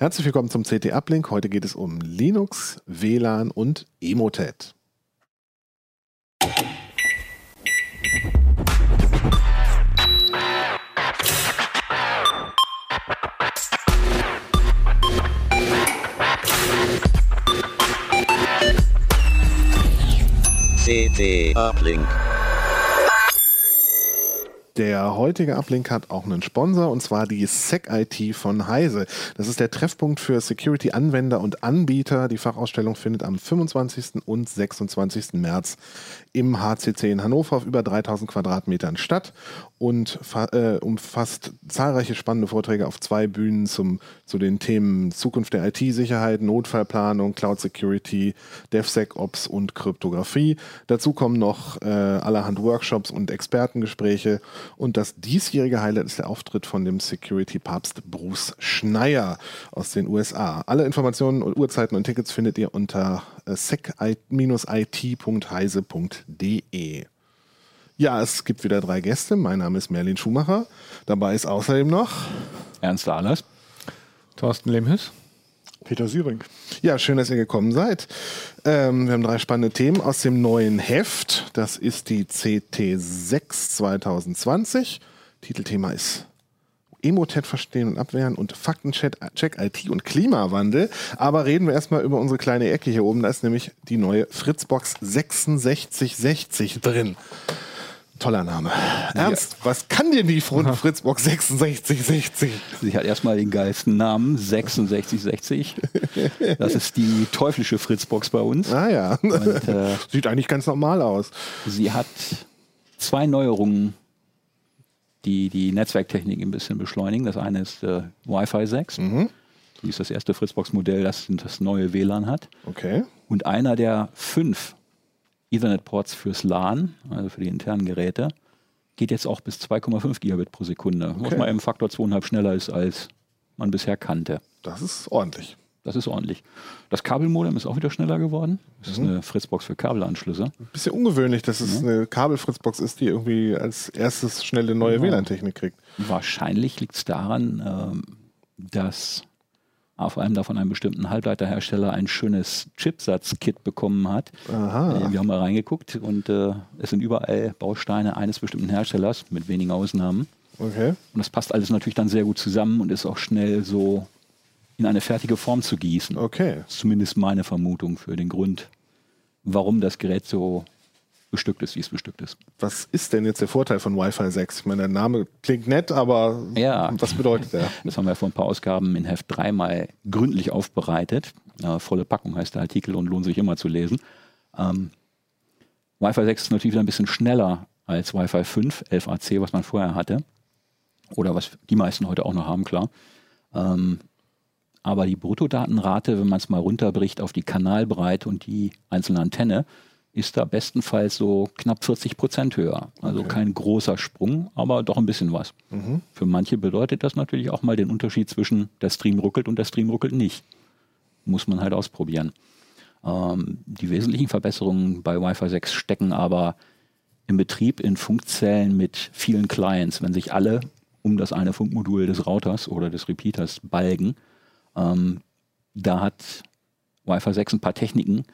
Herzlich willkommen zum CT Uplink. Heute geht es um Linux, WLAN und Emotet. CT Uplink. Der heutige Uplink hat auch einen Sponsor und zwar die SecIT von Heise. Das ist der Treffpunkt für Security-Anwender und Anbieter. Die Fachausstellung findet am 25. und 26. März im HCC in Hannover auf über 3000 Quadratmetern statt und äh, umfasst zahlreiche spannende Vorträge auf zwei Bühnen zum, zu den Themen Zukunft der IT-Sicherheit, Notfallplanung, Cloud Security, DevSecOps und Kryptographie. Dazu kommen noch äh, allerhand Workshops und Expertengespräche und das diesjährige Highlight ist der Auftritt von dem Security-Papst Bruce Schneier aus den USA. Alle Informationen, Uhrzeiten und Tickets findet ihr unter äh, sec-it.heise.de. Ja, es gibt wieder drei Gäste. Mein Name ist Merlin Schumacher. Dabei ist außerdem noch Ernst Ahlers, Thorsten Lemhis, Peter Syring. Ja, schön, dass ihr gekommen seid. Ähm, wir haben drei spannende Themen aus dem neuen Heft. Das ist die CT6 2020. Titelthema ist Emotet verstehen und abwehren und Faktencheck IT und Klimawandel. Aber reden wir erstmal über unsere kleine Ecke hier oben. Da ist nämlich die neue Fritzbox 6660 drin. Toller Name. Ernst, was kann denn die Fritzbox 6660? Sie hat erstmal den geilsten Namen, 6660. Das ist die teuflische Fritzbox bei uns. Ah ja. Und, äh, Sieht eigentlich ganz normal aus. Sie hat zwei Neuerungen, die die Netzwerktechnik ein bisschen beschleunigen. Das eine ist äh, Wi-Fi 6. Mhm. Die ist das erste Fritzbox-Modell, das das neue WLAN hat. Okay. Und einer der fünf Ethernet-Ports fürs LAN, also für die internen Geräte, geht jetzt auch bis 2,5 Gigabit pro Sekunde, okay. was mal im Faktor 2,5 schneller ist, als man bisher kannte. Das ist ordentlich. Das ist ordentlich. Das Kabelmodem ist auch wieder schneller geworden. Das mhm. ist eine Fritzbox für Kabelanschlüsse. Ein bisschen ungewöhnlich, dass es ja. eine Kabel-Fritzbox ist, die irgendwie als erstes schnelle neue genau. WLAN-Technik kriegt. Wahrscheinlich liegt es daran, ähm, dass vor allem da von einem bestimmten Halbleiterhersteller ein schönes Chipsatz-Kit bekommen hat. Aha. Äh, wir haben mal reingeguckt und äh, es sind überall Bausteine eines bestimmten Herstellers, mit wenigen Ausnahmen. Okay. Und das passt alles natürlich dann sehr gut zusammen und ist auch schnell so in eine fertige Form zu gießen. Okay. Das ist zumindest meine Vermutung für den Grund, warum das Gerät so bestückt ist, wie es bestückt ist. Was ist denn jetzt der Vorteil von Wi-Fi 6? Ich meine, der Name klingt nett, aber ja. was bedeutet der? Das haben wir vor ein paar Ausgaben in Heft 3 mal gründlich aufbereitet. Äh, volle Packung heißt der Artikel und lohnt sich immer zu lesen. Ähm, Wi-Fi 6 ist natürlich wieder ein bisschen schneller als Wi-Fi 5, 11AC, was man vorher hatte. Oder was die meisten heute auch noch haben, klar. Ähm, aber die Bruttodatenrate, wenn man es mal runterbricht auf die Kanalbreite und die einzelne Antenne, ist da bestenfalls so knapp 40 Prozent höher. Also okay. kein großer Sprung, aber doch ein bisschen was. Mhm. Für manche bedeutet das natürlich auch mal den Unterschied zwischen der Stream ruckelt und der Stream ruckelt nicht. Muss man halt ausprobieren. Ähm, die wesentlichen Verbesserungen bei Wi-Fi 6 stecken aber im Betrieb in Funkzellen mit vielen Clients. Wenn sich alle um das eine Funkmodul des Routers oder des Repeaters balgen, ähm, da hat Wi-Fi 6 ein paar Techniken,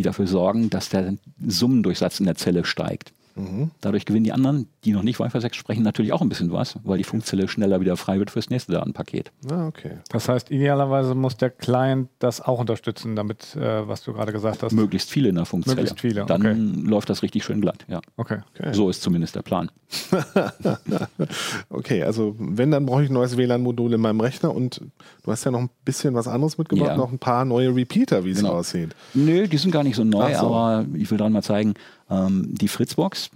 die dafür sorgen, dass der Summendurchsatz in der Zelle steigt. Mhm. Dadurch gewinnen die anderen, die noch nicht Wi-Fi 6 sprechen, natürlich auch ein bisschen was, weil die Funkzelle schneller wieder frei wird fürs nächste Datenpaket. Ah, okay. Das heißt, idealerweise muss der Client das auch unterstützen, damit, äh, was du gerade gesagt hast. Möglichst viele in der Funkzelle. Möglichst viele. Dann okay. läuft das richtig schön glatt, ja. Okay. okay. So ist zumindest der Plan. okay, also wenn, dann brauche ich ein neues WLAN-Modul in meinem Rechner und du hast ja noch ein bisschen was anderes mitgebracht, ja. noch ein paar neue Repeater, wie es genau. aussieht. Nö, die sind gar nicht so neu, so. aber ich will dran mal zeigen, ähm, die Fritzbox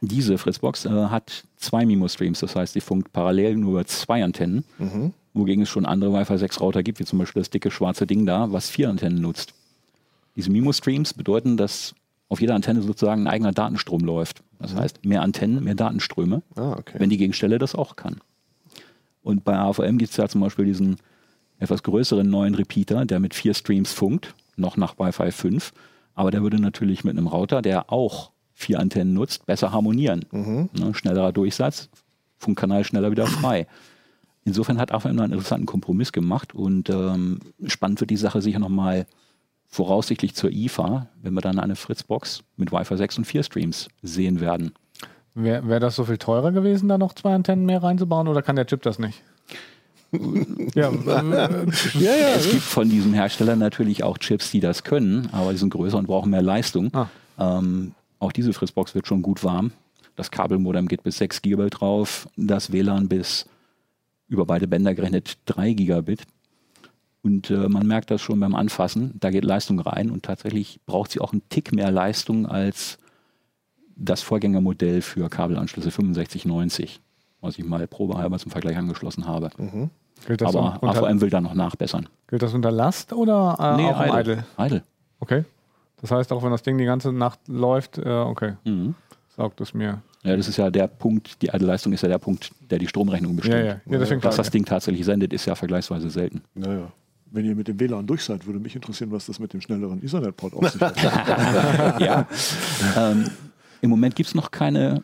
diese Fritzbox äh, hat zwei MIMO-Streams, das heißt, sie funkt parallel nur über zwei Antennen, mhm. wogegen es schon andere Wi-Fi 6 Router gibt, wie zum Beispiel das dicke schwarze Ding da, was vier Antennen nutzt. Diese MIMO-Streams bedeuten, dass auf jeder Antenne sozusagen ein eigener Datenstrom läuft. Das mhm. heißt, mehr Antennen, mehr Datenströme, ah, okay. wenn die Gegenstelle das auch kann. Und bei AVM gibt es ja zum Beispiel diesen etwas größeren neuen Repeater, der mit vier Streams funkt, noch nach Wi-Fi 5. Aber der würde natürlich mit einem Router, der auch vier Antennen nutzt, besser harmonieren. Mhm. Ne, schnellerer Durchsatz, Funkkanal schneller wieder frei. insofern hat Apple einen interessanten Kompromiss gemacht und ähm, spannend wird die Sache sicher nochmal voraussichtlich zur IFA, wenn wir dann eine Fritzbox mit Wi-Fi 6 und 4 Streams sehen werden. Wäre wär das so viel teurer gewesen, da noch zwei Antennen mehr reinzubauen oder kann der Chip das nicht? ja, ja, ja. Es gibt von diesem Hersteller natürlich auch Chips, die das können, aber die sind größer und brauchen mehr Leistung. Ah. Ähm, auch diese Fritzbox wird schon gut warm. Das Kabelmodem geht bis 6 GB drauf, das WLAN bis über beide Bänder gerechnet 3 Gigabit. Und äh, man merkt das schon beim Anfassen, da geht Leistung rein und tatsächlich braucht sie auch einen Tick mehr Leistung als das Vorgängermodell für Kabelanschlüsse 6590, was ich mal probehalber zum Vergleich angeschlossen habe. Mhm. Aber AVM will da noch nachbessern. Gilt das unter Last oder äh, nee, auch idle. idle? Idle. Okay. Das heißt, auch wenn das Ding die ganze Nacht läuft, äh, okay, mhm. saugt es mir. Ja, das ist ja der Punkt, die Idle-Leistung ist ja der Punkt, der die Stromrechnung bestimmt. Ja, ja. ja deswegen Dass das Ding tatsächlich sendet, ist ja vergleichsweise selten. Naja wenn ihr mit dem WLAN durch seid, würde mich interessieren, was das mit dem schnelleren Ethernet-Port auf sich hat. ja. ähm, Im Moment gibt es noch keine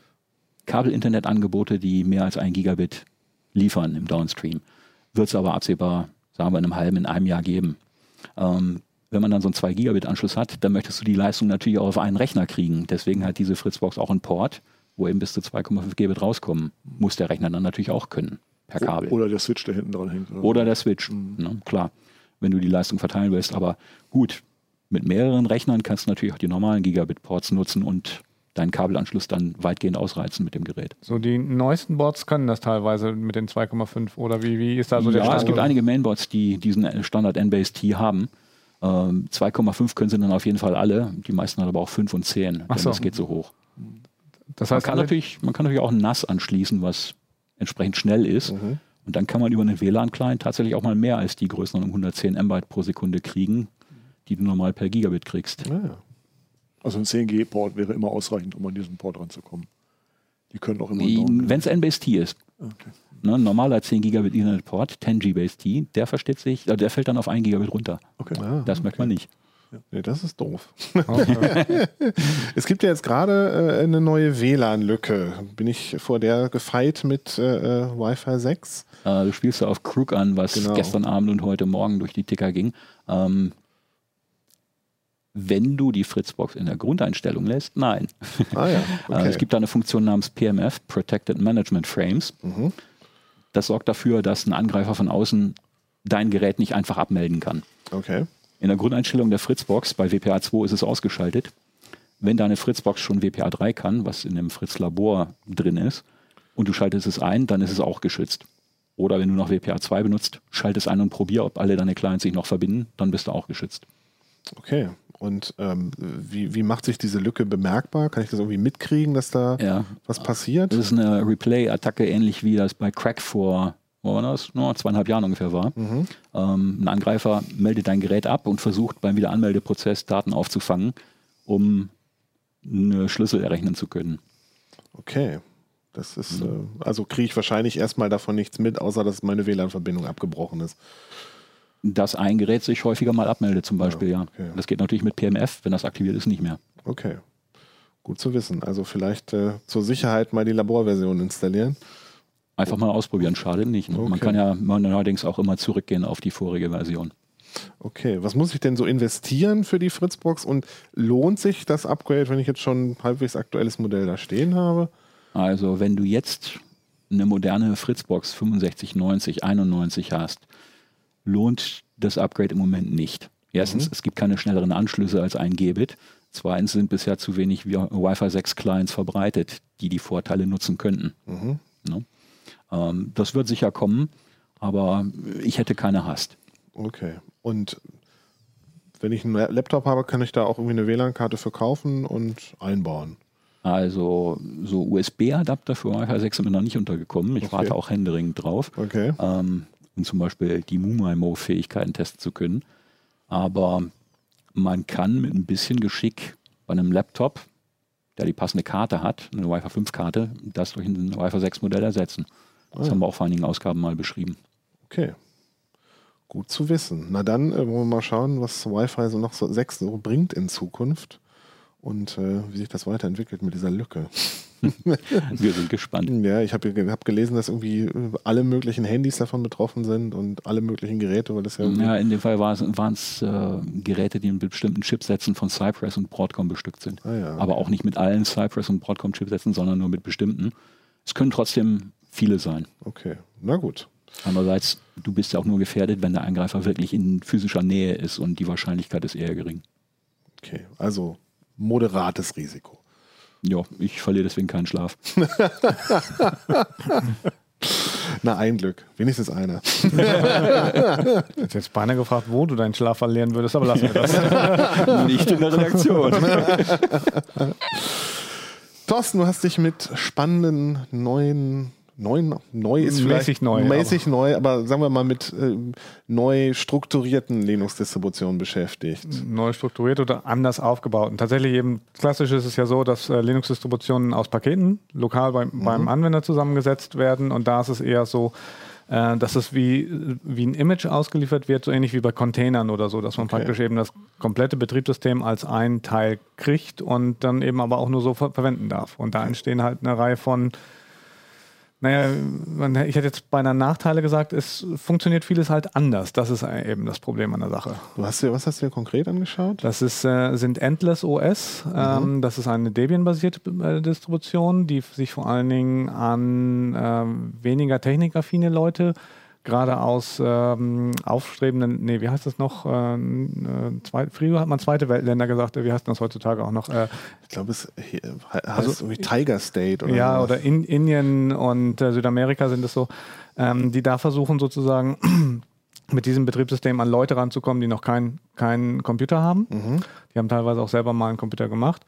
Kabel-Internet-Angebote, die mehr als ein Gigabit liefern im Downstream. Wird es aber absehbar, sagen wir, in einem halben, in einem Jahr geben. Ähm, wenn man dann so einen 2 Gigabit Anschluss hat, dann möchtest du die Leistung natürlich auch auf einen Rechner kriegen. Deswegen hat diese Fritzbox auch einen Port, wo eben bis zu 2,5 Gigabit rauskommen. Muss der Rechner dann natürlich auch können, per Kabel. Oder der Switch, der hinten dran hängt. Oder, oder der Switch, mhm. ne, klar wenn du die Leistung verteilen willst. Aber gut, mit mehreren Rechnern kannst du natürlich auch die normalen Gigabit-Ports nutzen und deinen Kabelanschluss dann weitgehend ausreizen mit dem Gerät. So, die neuesten Boards können das teilweise mit den 2,5 oder wie, wie ist da so ja, der Stand? es gibt einige Mainboards, die diesen Standard N-Base-T haben. Ähm, 2,5 können sie dann auf jeden Fall alle. Die meisten haben aber auch 5 und 10, Ach so. das geht so hoch. Das heißt, man kann, natürlich, man kann natürlich auch ein NAS anschließen, was entsprechend schnell ist. Mhm. Und dann kann man über einen WLAN-Client tatsächlich auch mal mehr als die Größenordnung 110 MB pro Sekunde kriegen, die du normal per Gigabit kriegst. Ja, ja. Also ein 10G-Port wäre immer ausreichend, um an diesen Port ranzukommen. Die können auch immer. Wenn es N-Base-T ist. Okay. Ne, ein normaler 10 Gigabit Ethernet-Port, 10G-Base-T, der versteht sich, äh, der fällt dann auf 1 Gigabit runter. Okay. Ah, das okay. merkt man nicht. Nee, das ist doof. es gibt ja jetzt gerade äh, eine neue WLAN-Lücke. Bin ich vor der gefeit mit äh, äh Wi-Fi 6? Äh, du spielst ja auf Crook an, was genau. gestern Abend und heute Morgen durch die Ticker ging. Ähm, wenn du die Fritzbox in der Grundeinstellung lässt, nein. Ah, ja. Äh, okay. es gibt da eine Funktion namens PMF, Protected Management Frames. Mhm. Das sorgt dafür, dass ein Angreifer von außen dein Gerät nicht einfach abmelden kann. Okay. In der Grundeinstellung der Fritzbox bei WPA 2 ist es ausgeschaltet. Wenn deine Fritzbox schon WPA 3 kann, was in dem Fritz Labor drin ist, und du schaltest es ein, dann ist es auch geschützt. Oder wenn du noch WPA 2 benutzt, schalt es ein und probier, ob alle deine Clients sich noch verbinden, dann bist du auch geschützt. Okay. Und ähm, wie, wie macht sich diese Lücke bemerkbar? Kann ich das irgendwie mitkriegen, dass da ja. was passiert? Das ist eine Replay-Attacke, ähnlich wie das bei Crack vor wo war das? No, zweieinhalb Jahren ungefähr war. Mhm. Ähm, ein Angreifer meldet dein Gerät ab und versucht beim Wiederanmeldeprozess Daten aufzufangen, um eine Schlüssel errechnen zu können. Okay. Das ist, mhm. äh, also kriege ich wahrscheinlich erstmal davon nichts mit, außer dass meine WLAN-Verbindung abgebrochen ist. Dass ein Gerät sich häufiger mal abmeldet, zum Beispiel, ja. Okay. Das geht natürlich mit PMF, wenn das aktiviert ist, nicht mehr. Okay. Gut zu wissen. Also vielleicht äh, zur Sicherheit mal die Laborversion installieren. Einfach mal ausprobieren, schadet nicht. Ne? Okay. Man kann ja man allerdings auch immer zurückgehen auf die vorige Version. Okay, was muss ich denn so investieren für die Fritzbox und lohnt sich das Upgrade, wenn ich jetzt schon ein halbwegs aktuelles Modell da stehen habe? Also, wenn du jetzt eine moderne Fritzbox 65, 90, 91 hast, lohnt das Upgrade im Moment nicht. Erstens, mhm. es gibt keine schnelleren Anschlüsse als ein Gbit. Zweitens sind bisher zu wenig Wi-Fi 6 Clients verbreitet, die die Vorteile nutzen könnten. Mhm. Ne? Ähm, das wird sicher kommen, aber ich hätte keine Hast. Okay. Und wenn ich einen Laptop habe, kann ich da auch irgendwie eine WLAN-Karte verkaufen und einbauen. Also so USB-Adapter für Wi-Fi 6 sind mir noch nicht untergekommen. Ich okay. warte auch händeringend drauf, okay. ähm, um zum Beispiel die MuMaimo-Fähigkeiten testen zu können. Aber man kann mit ein bisschen Geschick bei einem Laptop, der die passende Karte hat, eine Wi-Fi 5-Karte, das durch ein Wi-Fi 6-Modell ersetzen. Das ah. haben wir auch vor einigen Ausgaben mal beschrieben. Okay. Gut zu wissen. Na dann äh, wollen wir mal schauen, was Wi-Fi so noch so 6 so bringt in Zukunft und äh, wie sich das weiterentwickelt mit dieser Lücke. Wir sind gespannt. Ja, ich habe hab gelesen, dass irgendwie äh, alle möglichen Handys davon betroffen sind und alle möglichen Geräte, weil das ja. Ja, in dem Fall waren es äh, Geräte, die mit bestimmten Chipsätzen von Cypress und Broadcom bestückt sind. Ah, ja. Aber auch nicht mit allen Cypress und Broadcom Chipsätzen, sondern nur mit bestimmten. Es können trotzdem viele sein. Okay, na gut. Andererseits, du bist ja auch nur gefährdet, wenn der Angreifer wirklich in physischer Nähe ist und die Wahrscheinlichkeit ist eher gering. Okay, also moderates Risiko. Ja, ich verliere deswegen keinen Schlaf. Na, ein Glück. Wenigstens einer. Ich hätte jetzt beinahe gefragt, wo du deinen Schlaf verlieren würdest, aber lassen wir das. Nicht in der Redaktion. Thorsten, du hast dich mit spannenden neuen neuen neu ist vielleicht Mäßig neu, mäßig neu, aber sagen wir mal mit äh, neu strukturierten Linux-Distributionen beschäftigt. Neu strukturiert oder anders aufgebaut. Und tatsächlich eben, klassisch ist es ja so, dass äh, Linux-Distributionen aus Paketen lokal beim, beim Anwender zusammengesetzt werden. Und da ist es eher so, äh, dass es wie, wie ein Image ausgeliefert wird, so ähnlich wie bei Containern oder so, dass man Okay. praktisch eben das komplette Betriebssystem als ein Teil kriegt und dann eben aber auch nur so ver verwenden darf. Und da entstehen halt eine Reihe von naja, man, ich hätte jetzt beinahe Nachteile gesagt, es funktioniert vieles halt anders. Das ist eben das Problem an der Sache. Du hast dir, was hast du dir konkret angeschaut? Das ist, äh, sind Endless OS. Ähm, das ist eine Debian-basierte äh, Distribution, die sich vor allen Dingen an ähm, weniger technikaffine Leute, gerade aus ähm, aufstrebenden, nee, wie heißt das noch? Äh, äh, zwei, früher hat man zweite Weltländer gesagt, wie heißt das heutzutage auch noch? Äh, Ich glaube, es he- heißt irgendwie Tiger State oder Also ja, sowas. oder in Indien und äh, Südamerika sind es so, ähm, die da versuchen sozusagen mit diesem Betriebssystem an Leute ranzukommen, die noch keinen keinen Computer haben. Die haben teilweise auch selber mal einen Computer gemacht.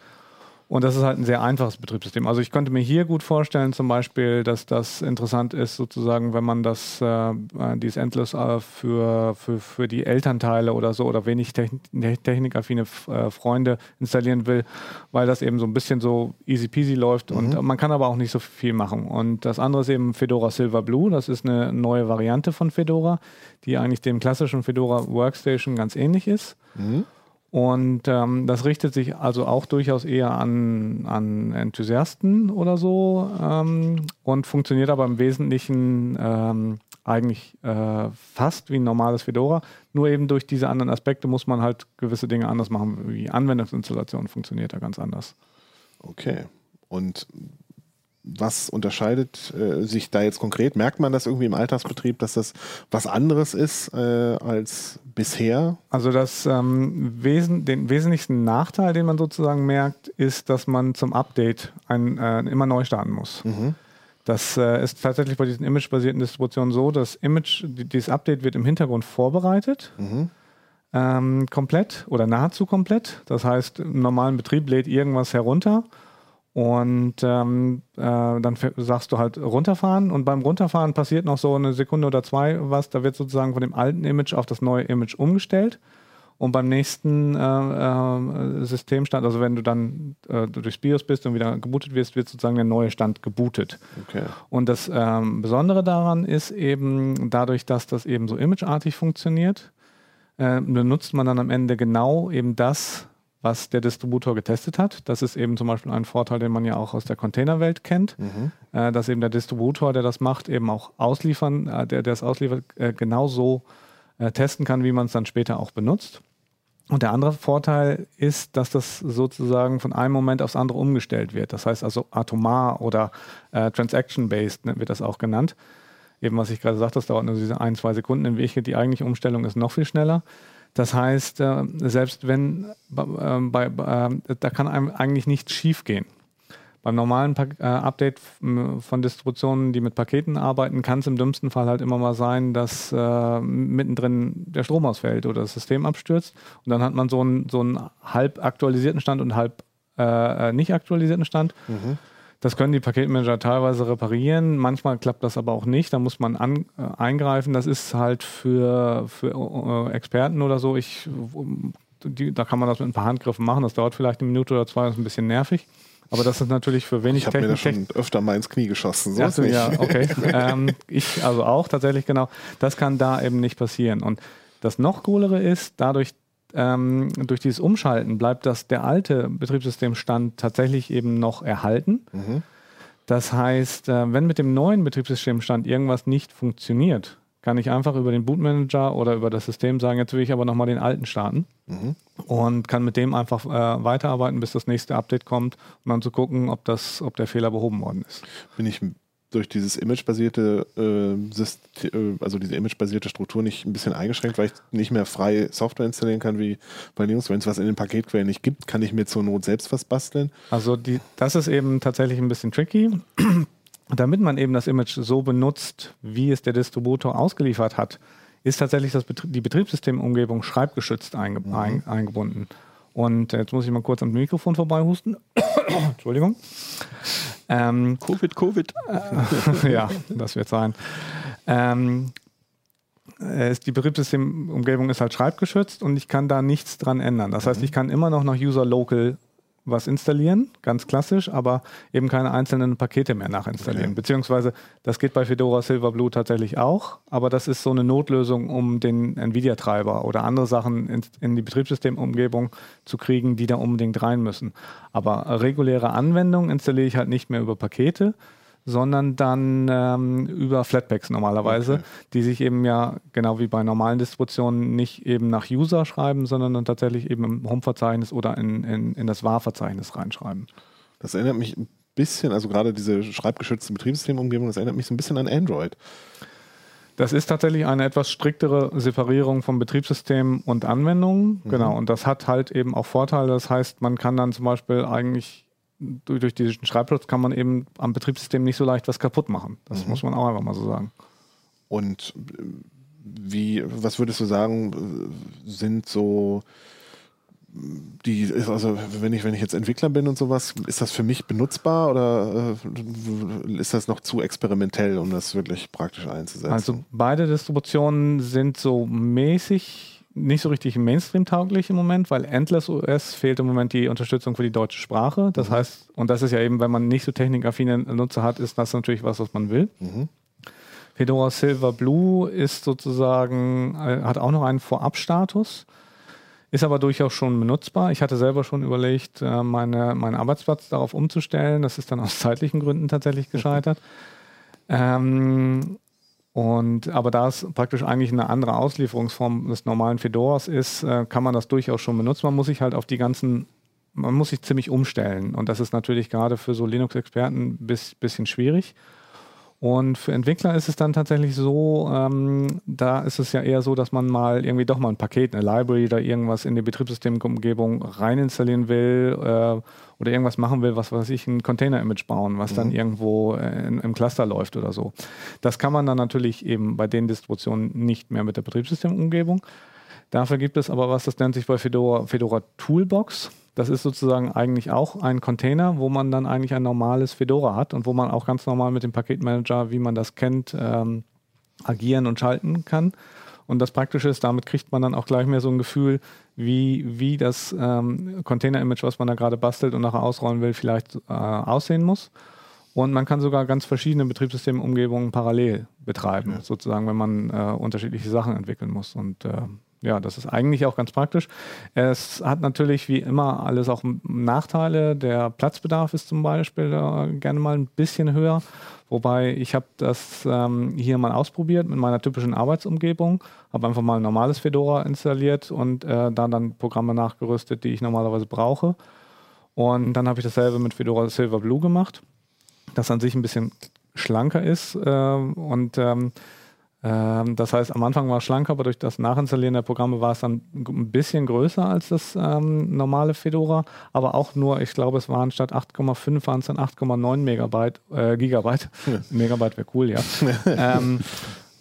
Und das ist halt ein sehr einfaches Betriebssystem. Also ich könnte mir hier gut vorstellen, zum Beispiel, dass das interessant ist, sozusagen, wenn man das, äh, äh, dieses Endless äh, für, für, für die Elternteile oder so oder wenig techn technikaffine äh, Freunde installieren will, weil das eben so ein bisschen so easy peasy läuft und äh, man kann aber auch nicht so viel machen. Und das andere ist eben Fedora Silver Blue. Das ist eine neue Variante von Fedora, die eigentlich dem klassischen Fedora Workstation ganz ähnlich ist. Und ähm, das richtet sich also auch durchaus eher an, an Enthusiasten oder so ähm, und funktioniert aber im Wesentlichen ähm, eigentlich äh, fast wie ein normales Fedora. Nur eben durch diese anderen Aspekte muss man halt gewisse Dinge anders machen. Wie Anwendungsinstallation funktioniert da ganz anders. Okay. Und was unterscheidet äh, sich da jetzt konkret? Merkt man das irgendwie im Alltagsbetrieb, dass das was anderes ist äh, als bisher? Also das, ähm, Wesen, den wesentlichsten Nachteil, den man sozusagen merkt, ist, dass man zum Update ein, äh, immer neu starten muss. Das äh, ist tatsächlich bei diesen imagebasierten Distributionen so, das Image, die- dieses Update wird im Hintergrund vorbereitet, ähm, komplett oder nahezu komplett. Das heißt, im normalen Betrieb lädt irgendwas herunter und ähm, äh, dann sagst du halt runterfahren und beim Runterfahren passiert noch so eine Sekunde oder zwei was, da wird sozusagen von dem alten Image auf das neue Image umgestellt. Und beim nächsten äh, äh, Systemstand, also wenn du dann äh, du durchs BIOS bist und wieder gebootet wirst, wird sozusagen der neue Stand gebootet. Okay. Und das ähm, Besondere daran ist eben, dadurch, dass das eben so imageartig funktioniert, äh, benutzt man dann am Ende genau eben das, was der Distributor getestet hat. Das ist eben zum Beispiel ein Vorteil, den man ja auch aus der Containerwelt kennt, äh, dass eben der Distributor, der das macht, eben auch ausliefern, äh, der, der es ausliefert, äh, genauso äh, testen kann, wie man es dann später auch benutzt. Und der andere Vorteil ist, dass das sozusagen von einem Moment aufs andere umgestellt wird. Das heißt also atomar oder äh, transaction-based ne, wird das auch genannt. Eben was ich gerade sagte, das dauert nur diese ein, zwei Sekunden. In Wirklichkeit die eigentliche Umstellung ist noch viel schneller. Das heißt, äh, selbst wenn äh, bei, äh, da kann einem eigentlich nichts schief gehen. Beim normalen äh, Update von Distributionen, die mit Paketen arbeiten, kann es im dümmsten Fall halt immer mal sein, dass mittendrin der Strom ausfällt oder das System abstürzt. Und dann hat man so einen, so einen halb aktualisierten Stand und halb äh, nicht aktualisierten Stand. Das können die Paketmanager teilweise reparieren. Manchmal klappt das aber auch nicht. Da muss man an, äh, eingreifen. Das ist halt für, für äh, Experten oder so. Ich, die, da kann man das mit ein paar Handgriffen machen. Das dauert vielleicht eine Minute oder zwei. Das ist ein bisschen nervig. Aber das ist natürlich für wenig Ich habe mir da Technik. schon öfter mal ins Knie geschossen. So Ja, ist so, nicht. ja, okay. ähm, ich also auch tatsächlich genau. Das kann da eben nicht passieren. Und das noch coolere ist, dadurch ähm, durch dieses Umschalten bleibt das der alte Betriebssystemstand tatsächlich eben noch erhalten. Das heißt, äh, wenn mit dem neuen Betriebssystemstand irgendwas nicht funktioniert, kann ich einfach über den Bootmanager oder über das System sagen, jetzt will ich aber nochmal den alten starten mhm. und kann mit dem einfach äh, weiterarbeiten, bis das nächste Update kommt, um dann zu gucken, ob, das, ob der Fehler behoben worden ist. Bin ich durch dieses imagebasierte äh, äh, also diese imagebasierte Struktur nicht ein bisschen eingeschränkt, weil ich nicht mehr frei Software installieren kann wie bei Linux. Wenn es was in den Paketquellen nicht gibt, kann ich mir zur Not selbst was basteln. Also die, das ist eben tatsächlich ein bisschen tricky. Damit man eben das Image so benutzt, wie es der Distributor ausgeliefert hat, ist tatsächlich das Betrie die Betriebssystemumgebung schreibgeschützt einge mhm. ein eingebunden. Und jetzt muss ich mal kurz am Mikrofon vorbeihusten. Entschuldigung. Ähm, Covid, Covid. Äh, ja, das wird sein. Ähm, die Betriebssystemumgebung ist halt schreibgeschützt und ich kann da nichts dran ändern. Das heißt, mhm. ich kann immer noch nach User Local was installieren, ganz klassisch, aber eben keine einzelnen Pakete mehr nachinstallieren. Okay. Beziehungsweise das geht bei Fedora Silverblue tatsächlich auch, aber das ist so eine Notlösung, um den Nvidia-Treiber oder andere Sachen in, in, die Betriebssystemumgebung zu kriegen, die da unbedingt rein müssen. Aber reguläre Anwendungen installiere ich halt nicht mehr über Pakete, sondern dann ähm, über Flatpaks normalerweise, okay. die sich eben ja genau wie bei normalen Distributionen nicht eben nach User schreiben, sondern dann tatsächlich eben im Home-Verzeichnis oder in, in, in das WAR-Verzeichnis reinschreiben. Das erinnert mich ein bisschen, also gerade diese schreibgeschützte Betriebssystemumgebung, das erinnert mich so ein bisschen an Android. Das ist tatsächlich eine etwas striktere Separierung von Betriebssystem und Anwendungen. Mhm. Genau. Und das hat halt eben auch Vorteile. Das heißt, man kann dann zum Beispiel eigentlich durch, diesen Schreibplatz kann man eben am Betriebssystem nicht so leicht was kaputt machen. Das mhm. muss man auch einfach mal so sagen. Und äh, wie, was würdest du sagen, sind so die, also wenn ich, wenn ich jetzt Entwickler bin und sowas, ist das für mich benutzbar oder äh, ist das noch zu experimentell, um das wirklich praktisch einzusetzen? Also beide Distributionen sind so mäßig nicht so richtig Mainstream-tauglich im Moment, weil Endless OS fehlt im Moment die Unterstützung für die deutsche Sprache. Das mhm. heißt, und das ist ja eben, wenn man nicht so technikaffine Nutzer hat, ist das natürlich was, was man will. Mhm. Fedora Silver Blue ist sozusagen, äh, hat auch noch einen Vorabstatus, ist aber durchaus schon benutzbar. Ich hatte selber schon überlegt, äh, meine, meinen Arbeitsplatz darauf umzustellen. Das ist dann aus zeitlichen Gründen tatsächlich gescheitert. Ähm, und, aber da es praktisch eigentlich eine andere Auslieferungsform des normalen Fedoras ist, äh, kann man das durchaus schon benutzen. Man muss sich halt auf die ganzen, man muss sich ziemlich umstellen. Und das ist natürlich gerade für so Linux-Experten ein bis, bisschen schwierig. Und für Entwickler ist es dann tatsächlich so, ähm, da ist es ja eher so, dass man mal irgendwie doch mal ein Paket, eine Library oder irgendwas in die Betriebssystemumgebung rein installieren will äh, oder irgendwas machen will, was weiß ich, ein Container-Image bauen, was mhm. dann irgendwo äh, in, im Cluster läuft oder so. Das kann man dann natürlich eben bei den Distributionen nicht mehr mit der Betriebssystemumgebung. Dafür gibt es aber was, das nennt sich bei Fedora, Fedora Toolbox. Das ist sozusagen eigentlich auch ein Container, wo man dann eigentlich ein normales Fedora hat und wo man auch ganz normal mit dem Paketmanager, wie man das kennt, ähm, agieren und schalten kann. Und das Praktische ist, damit kriegt man dann auch gleich mehr so ein Gefühl, wie, wie das ähm, Container-Image, was man da gerade bastelt und nachher ausrollen will, vielleicht äh, aussehen muss. Und man kann sogar ganz verschiedene Betriebssystemumgebungen parallel betreiben, ja. sozusagen, wenn man äh, unterschiedliche Sachen entwickeln muss. Und äh, ja, das ist eigentlich auch ganz praktisch. Es hat natürlich wie immer alles auch Nachteile. Der Platzbedarf ist zum Beispiel äh, gerne mal ein bisschen höher. Wobei ich habe das ähm, hier mal ausprobiert mit meiner typischen Arbeitsumgebung, habe einfach mal ein normales Fedora installiert und äh, da dann Programme nachgerüstet, die ich normalerweise brauche. Und dann habe ich dasselbe mit Fedora Silverblue gemacht, das an sich ein bisschen schlanker ist äh, und ähm, das heißt, am Anfang war es schlanker, aber durch das Nachinstallieren der Programme war es dann ein bisschen größer als das ähm, normale Fedora, aber auch nur, ich glaube, es waren statt 8,5 waren es dann 8,9 Megabyte, äh, Gigabyte. Ja. Megabyte wäre cool, ja. ähm,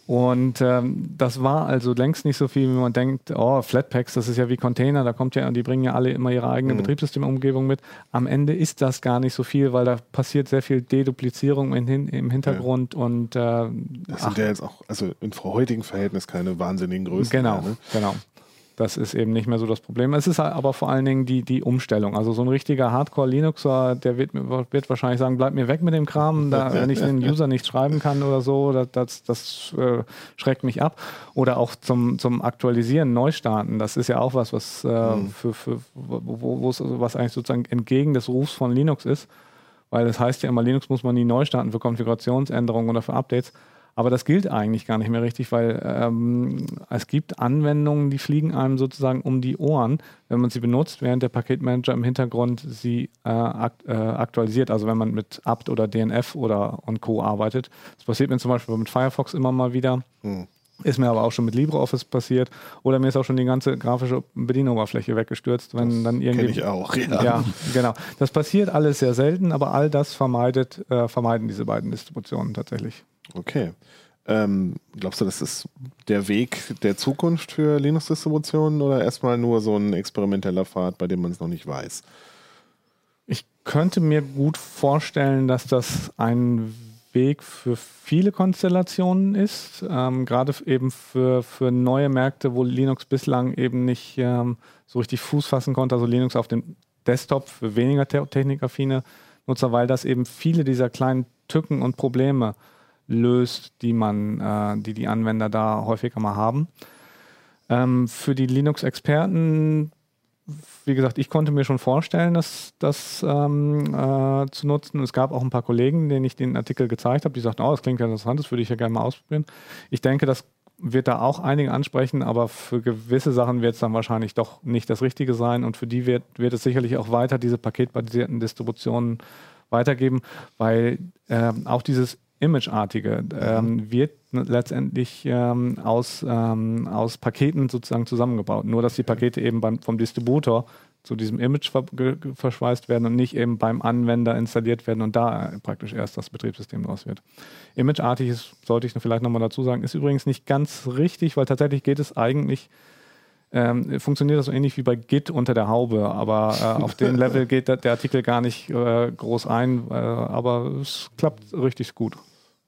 und ähm, das war also längst nicht so viel, wie man denkt, oh, Flatpaks, das ist ja wie Container, da kommt ja, die bringen ja alle immer ihre eigene mhm. Betriebssystemumgebung mit. Am Ende ist das gar nicht so viel, weil da passiert sehr viel Deduplizierung in, im Hintergrund ja. und äh, das sind ach, ja jetzt auch, also in heutigen Verhältnis keine wahnsinnigen Größen. Genau, mehr, ne? genau. Das ist eben nicht mehr so das Problem. Es ist aber vor allen Dingen die, die Umstellung. Also so ein richtiger Hardcore-Linuxer, der wird, wird wahrscheinlich sagen, bleib mir weg mit dem Kram, da, wenn ich den User nicht schreiben kann oder so, das, das, das äh, schreckt mich ab. Oder auch zum, zum Aktualisieren, Neustarten, das ist ja auch was, was, äh, mhm. für, für, wo, was eigentlich sozusagen entgegen des Rufs von Linux ist weil das heißt ja immer, Linux muss man nie neu starten für Konfigurationsänderungen oder für Updates. Aber das gilt eigentlich gar nicht mehr richtig, weil ähm, es gibt Anwendungen, die fliegen einem sozusagen um die Ohren, wenn man sie benutzt, während der Paketmanager im Hintergrund sie äh, akt, äh, aktualisiert. Also wenn man mit apt oder DNF oder und Co. arbeitet. Das passiert mir zum Beispiel mit Firefox immer mal wieder. Hm. Ist mir aber auch schon mit LibreOffice passiert. Oder mir ist auch schon die ganze grafische Bedienoberfläche weggestürzt, wenn das dann irgendwie. ich auch, ja. ja. genau. Das passiert alles sehr selten, aber all das vermeidet, äh, vermeiden diese beiden Distributionen tatsächlich. Okay. Ähm, glaubst du, das ist der Weg der Zukunft für Linux-Distributionen oder erstmal nur so ein experimenteller Pfad, bei dem man es noch nicht weiß? Ich könnte mir gut vorstellen, dass das ein Weg für viele Konstellationen ist, ähm, gerade eben für, für neue Märkte, wo Linux bislang eben nicht ähm, so richtig Fuß fassen konnte, also Linux auf dem Desktop für weniger technikaffine Nutzer, weil das eben viele dieser kleinen Tücken und Probleme löst, die man, äh, die die Anwender da häufiger mal haben. Ähm, für die Linux-Experten, wie gesagt, ich konnte mir schon vorstellen, das, das ähm, äh, zu nutzen. Es gab auch ein paar Kollegen, denen ich den Artikel gezeigt habe, die sagten, oh, das klingt ja interessant, das würde ich ja gerne mal ausprobieren. Ich denke, das wird da auch einige ansprechen, aber für gewisse Sachen wird es dann wahrscheinlich doch nicht das Richtige sein und für die wird, wird es sicherlich auch weiter diese paketbasierten Distributionen weitergeben, weil äh, auch dieses Imageartige ähm, wird letztendlich ähm, aus, ähm, aus Paketen sozusagen zusammengebaut. Nur, dass die Pakete eben beim, vom Distributor zu diesem Image ver verschweißt werden und nicht eben beim Anwender installiert werden und da praktisch erst das Betriebssystem draus wird. Imageartig ist, sollte ich vielleicht nochmal dazu sagen, ist übrigens nicht ganz richtig, weil tatsächlich geht es eigentlich ähm, funktioniert das so ähnlich wie bei Git unter der Haube, aber äh, auf dem Level geht der, der Artikel gar nicht äh, groß ein, äh, aber es klappt richtig gut.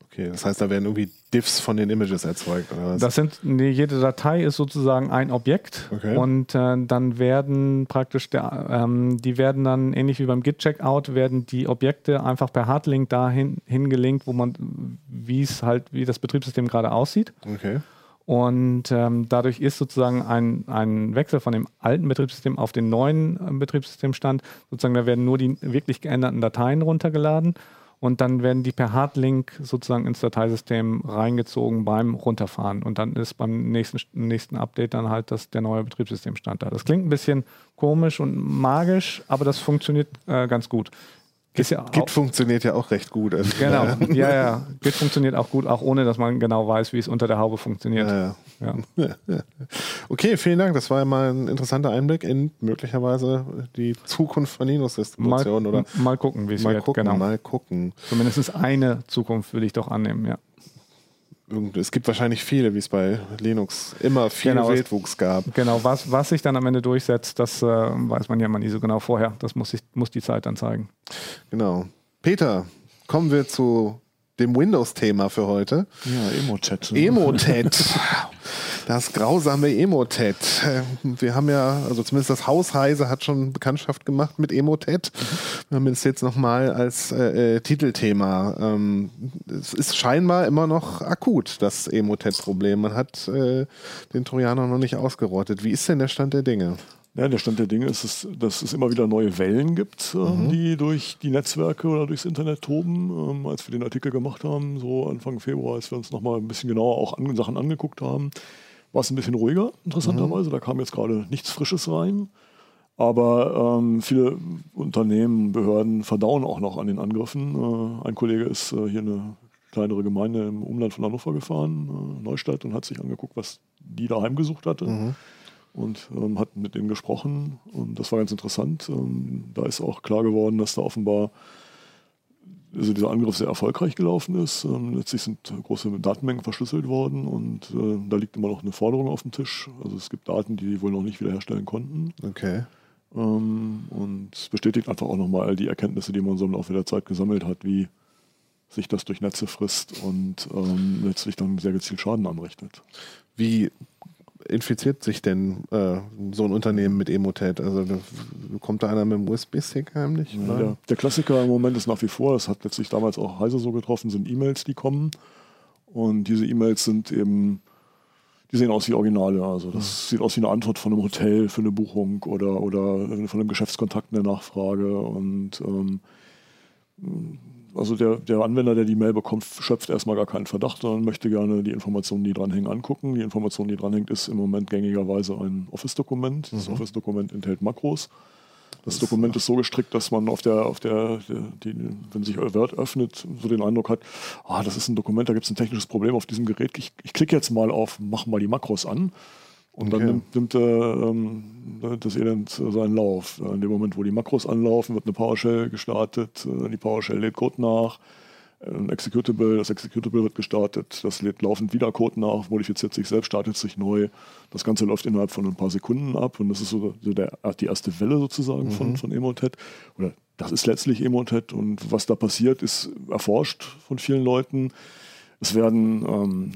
Okay, das heißt, da werden irgendwie Diffs von den Images erzeugt, oder was? Das sind, nee, jede Datei ist sozusagen ein Objekt okay. und äh, dann werden praktisch, der, ähm, die werden dann ähnlich wie beim Git-Checkout, werden die Objekte einfach per Hardlink dahin hingelinkt, wo man, wie es halt, wie das Betriebssystem gerade aussieht. Okay. Und ähm, dadurch ist sozusagen ein, ein Wechsel von dem alten Betriebssystem auf den neuen äh, Betriebssystemstand. Sozusagen, da werden nur die wirklich geänderten Dateien runtergeladen und dann werden die per Hardlink sozusagen ins Dateisystem reingezogen beim Runterfahren. Und dann ist beim nächsten, nächsten Update dann halt das, der neue Betriebssystemstand da. Das klingt ein bisschen komisch und magisch, aber das funktioniert äh, ganz gut. Git, ja Git funktioniert ja auch recht gut. Also genau, ja, ja. Git funktioniert auch gut, auch ohne, dass man genau weiß, wie es unter der Haube funktioniert. Ja, ja. Okay, vielen Dank. Das war ja mal ein interessanter Einblick in möglicherweise die Zukunft von Linux-Distributionen. Mal, mal gucken, wie es wird. Gucken, genau. Mal gucken. Zumindest eine Zukunft würde ich doch annehmen, ja es gibt wahrscheinlich viele, wie es bei Linux immer viel genau, Wildwuchs gab. Genau, was, was sich dann am Ende durchsetzt, das äh, weiß man ja immer nie so genau vorher. Das muss, sich, muss die Zeit dann zeigen. Genau. Peter, kommen wir zu dem Windows-Thema für heute. Ja, Emotet. Emotet. Das grausame Emotet. Wir haben ja, also zumindest das Haus Heise hat schon Bekanntschaft gemacht mit Emotet. Wir haben es jetzt nochmal als äh, äh, Titelthema. Ähm, es ist scheinbar immer noch akut, das Emotet-Problem. Man hat äh, den Trojaner noch nicht ausgerottet. Wie ist denn der Stand der Dinge? Ja, der Stand der Dinge ist, dass es immer wieder neue Wellen gibt, äh, mhm. die durch die Netzwerke oder durchs Internet toben. Ähm, als wir den Artikel gemacht haben, so Anfang Februar, als wir uns nochmal ein bisschen genauer auch an, Sachen angeguckt haben, war es ein bisschen ruhiger, interessanterweise. Mhm. Da kam jetzt gerade nichts Frisches rein. Aber ähm, viele Unternehmen, Behörden verdauen auch noch an den Angriffen. Äh, ein Kollege ist äh, hier eine kleinere Gemeinde im Umland von Hannover gefahren, äh, Neustadt, und hat sich angeguckt, was die da heimgesucht hatte. Mhm. Und ähm, hat mit denen gesprochen. Und das war ganz interessant. Ähm, da ist auch klar geworden, dass da offenbar also dieser Angriff sehr erfolgreich gelaufen ist. Ähm, letztlich sind große Datenmengen verschlüsselt worden und äh, da liegt immer noch eine Forderung auf dem Tisch. Also es gibt Daten, die die wohl noch nicht wiederherstellen konnten. Okay. Ähm, und es bestätigt einfach auch nochmal die Erkenntnisse, die man so im Laufe der Zeit gesammelt hat, wie sich das durch Netze frisst und ähm, letztlich dann sehr gezielt Schaden anrichtet. Wie infiziert sich denn äh, so ein Unternehmen mit Emotet? Also kommt da einer mit dem USB-Stick heimlich? Ja, der, der, Klassiker im Moment ist nach wie vor, das hat letztlich damals auch Heise so getroffen, sind E-Mails, die kommen. Und diese E-Mails sind eben, die sehen aus wie Originale. Also das mhm. sieht aus wie eine Antwort von einem Hotel für eine Buchung oder, oder von einem Geschäftskontakt in der Nachfrage. Und ähm, also der, der Anwender, der die Mail bekommt, schöpft erstmal gar keinen Verdacht, sondern möchte gerne die Informationen, die dranhängen, angucken. Die Information, die dranhängt, ist im Moment gängigerweise ein Office-Dokument. Das Mhm. Office-Dokument enthält Makros. Das Dokument ist so gestrickt, dass man auf der, auf der, die, wenn sich Word öffnet, so den Eindruck hat, ah, das ist ein Dokument, da gibt es ein technisches Problem auf diesem Gerät. Ich, ich klicke jetzt mal auf, mach mal die Makros an. Und dann Okay. nimmt, nimmt äh, ähm, das Elend äh, seinen Lauf. Äh, In dem Moment, wo die Makros anlaufen, wird eine PowerShell gestartet. Äh, die PowerShell lädt Code nach. Ein Executable, das Executable wird gestartet. Das lädt laufend wieder Code nach, modifiziert sich selbst, startet sich neu. Das Ganze läuft innerhalb von ein paar Sekunden ab. Und das ist so, der, die erste Welle sozusagen von, von Emotet. Oder das ist letztlich Emotet. Und was da passiert, ist erforscht von vielen Leuten. Es werden ähm,